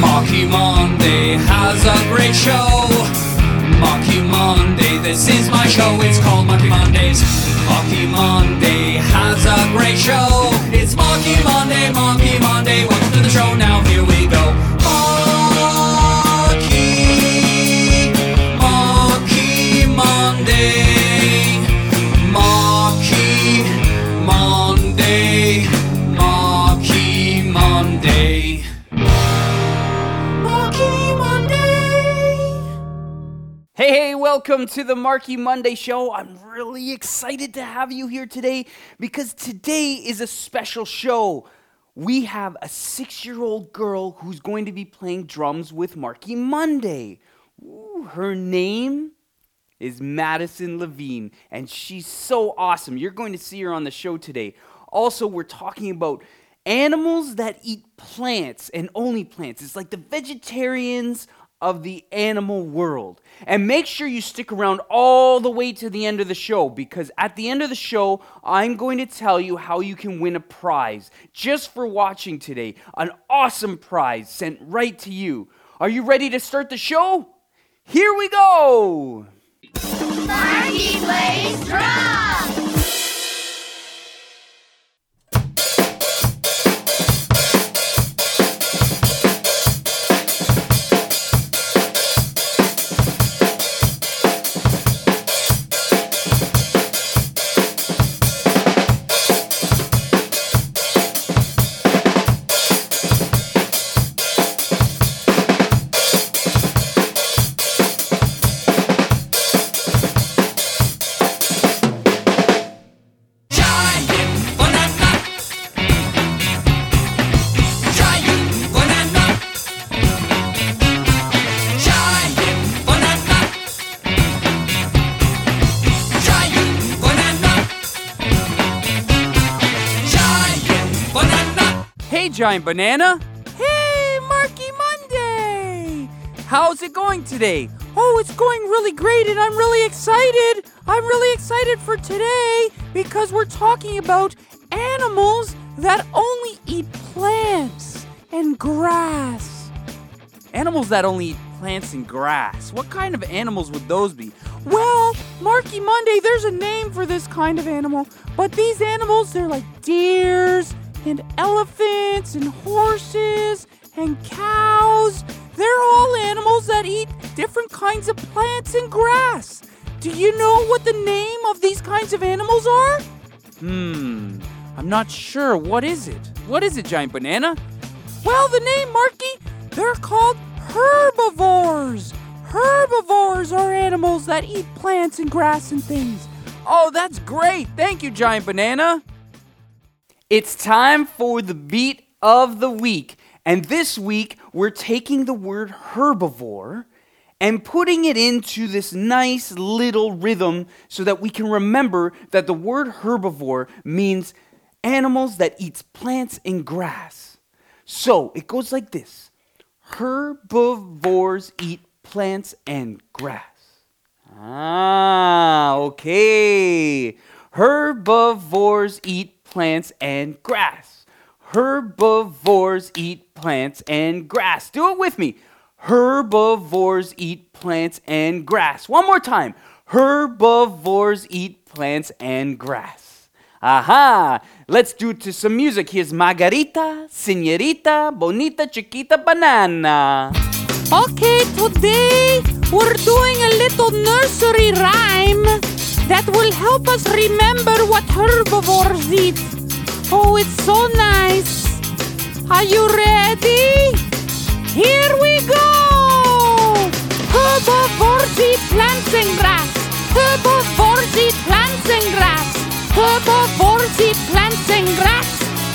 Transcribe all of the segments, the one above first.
Marky Monday has a great show. Marky Monday, this is my show. It's called Marky Mondays. Marky Monday has a great show. It's Marky Monday, Marky welcome to the Marky Monday Show. I'm really excited to have you here today because today is a special show. We have a six year old girl who's going to be playing drums with Marky Monday. Ooh, her name is Madison Levine, and she's so awesome. You're going to see her on the show today. Also, we're talking about animals that eat plants and only plants. It's like the vegetarians of the animal world. And make sure you stick around all the way to the end of the show because at the end of the show, I'm going to tell you how you can win a prize just for watching today. An awesome prize sent right to you. Are you ready to start the show? Here we go! Marky plays drums. Giant Banana! Hey, Marky Monday! How's it going today? Oh, it's going really great, and I'm really excited. I'm really excited for today because we're talking about animals that only eat plants and grass. Animals that only eat plants and grass. What kind of animals would those be? Well, Marky Monday, there's a name for this kind of animal, but these animals, they're like deers and elephants and horses and cows. They're all animals that eat different kinds of plants and grass. Do you know what the name of these kinds of animals are? Hmm, I'm not sure. What is it? What is it, Giant Banana? Well, the name, Marky, they're called herbivores. Herbivores are animals that eat plants and grass and things. Oh, that's great. Thank you, Giant Banana. It's time for the beat of the week. And this week, we're taking the word herbivore and putting it into this nice little rhythm so that we can remember that the word herbivore means animals that eats plants and grass. So it goes like this Herbivores eat plants and grass. Ah, okay. Herbivores eat plants and grass. Herbivores eat plants and grass. Do it with me. Herbivores eat plants and grass. One more time. Herbivores eat plants and grass. Aha! Let's do it to some music. Here's Margarita, Senorita, Bonita, Chiquita, Banana. Okay, today we're doing a little nursery rhyme that will help us remember what herbivores eat. Oh, it's so nice. Are you ready? Here we go! Herbivores eat plants and grass. Herbivores eat plants and grass. Herbivores eat plants and grass.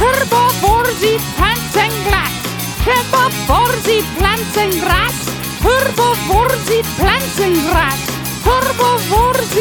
Herbivores eat plants and grass. Herbivores eat plants and grass. Herbivores eat plants and grass. Herbivores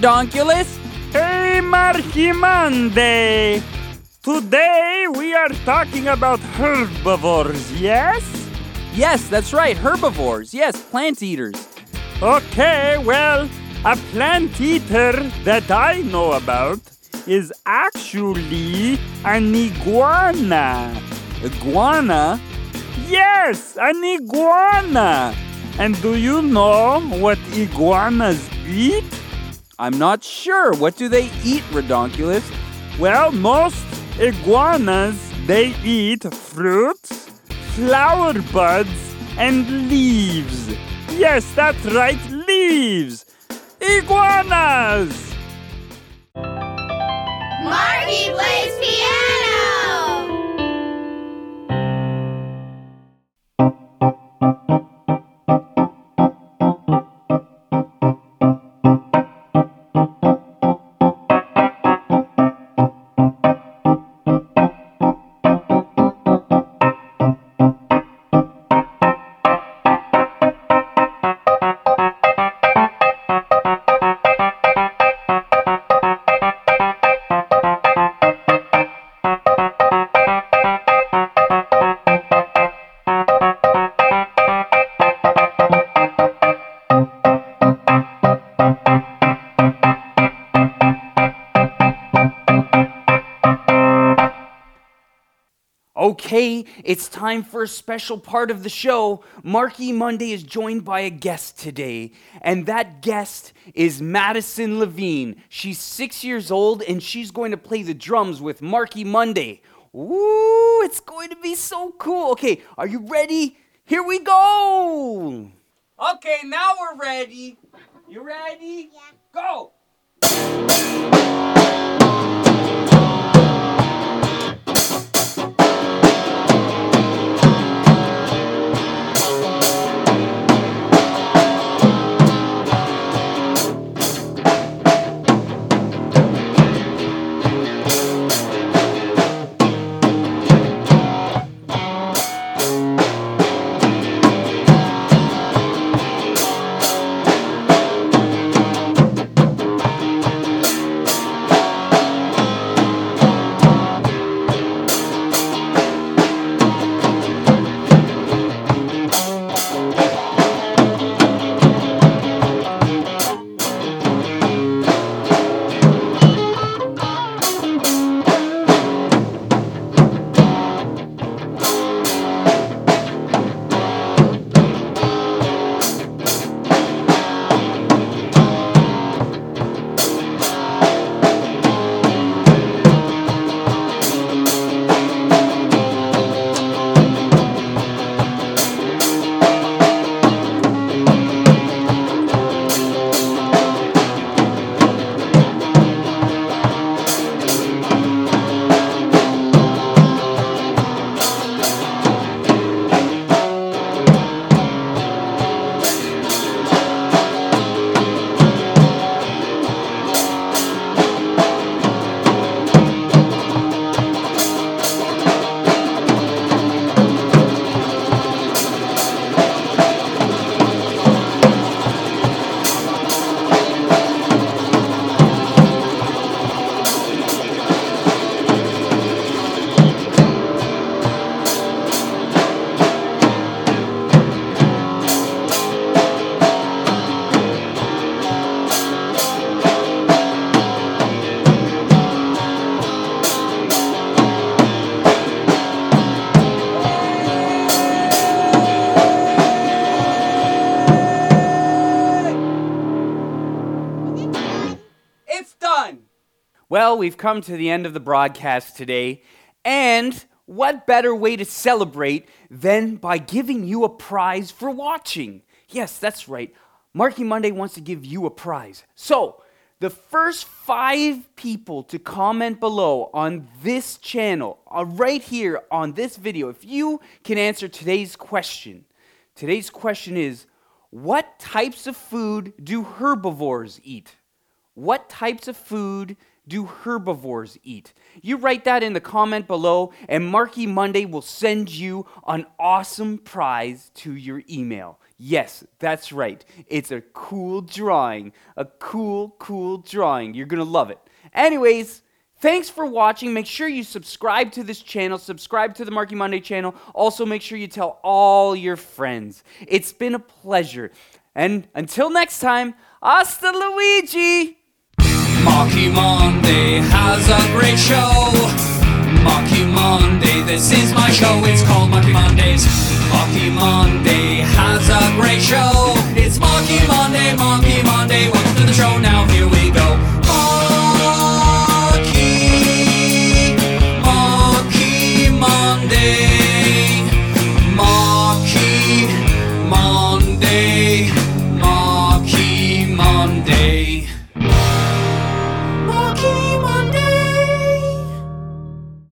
Redonkulus. Hey, Marky Monday! Today we are talking about herbivores, yes? Yes, that's right, herbivores. Yes, plant eaters. Okay, well, a plant eater that I know about is actually an iguana. Iguana? Yes, an iguana! And do you know what iguanas eat? I'm not sure. What do they eat, Redonkulus? Well, most iguanas they eat fruits, flower buds, and leaves. Yes, that's right, leaves. Iguanas! Okay, it's time for a special part of the show. Marky Monday is joined by a guest today, and that guest is Madison Levine. She's six years old, and she's going to play the drums with Marky Monday. Ooh, it's going to be so cool. Okay, are you ready? Here we go. Okay, now we're ready. You ready? Yeah. Go. Well, we've come to the end of the broadcast today, and what better way to celebrate than by giving you a prize for watching? Yes, that's right. Marky Monday wants to give you a prize. So, the first five people to comment below on this channel, uh, right here on this video, if you can answer today's question, today's question is what types of food do herbivores eat? What types of food do herbivores eat? You write that in the comment below, and Marky Monday will send you an awesome prize to your email. Yes, that's right. It's a cool drawing. A cool, cool drawing. You're going to love it. Anyways, thanks for watching. Make sure you subscribe to this channel, subscribe to the Marky Monday channel. Also, make sure you tell all your friends. It's been a pleasure. And until next time, hasta Luigi! Marky Monday has a great show. Marky Monday, this is my show. It's called Marky Mondays. Marky Monday has a great show. It's Marky Monday, Marky Monday.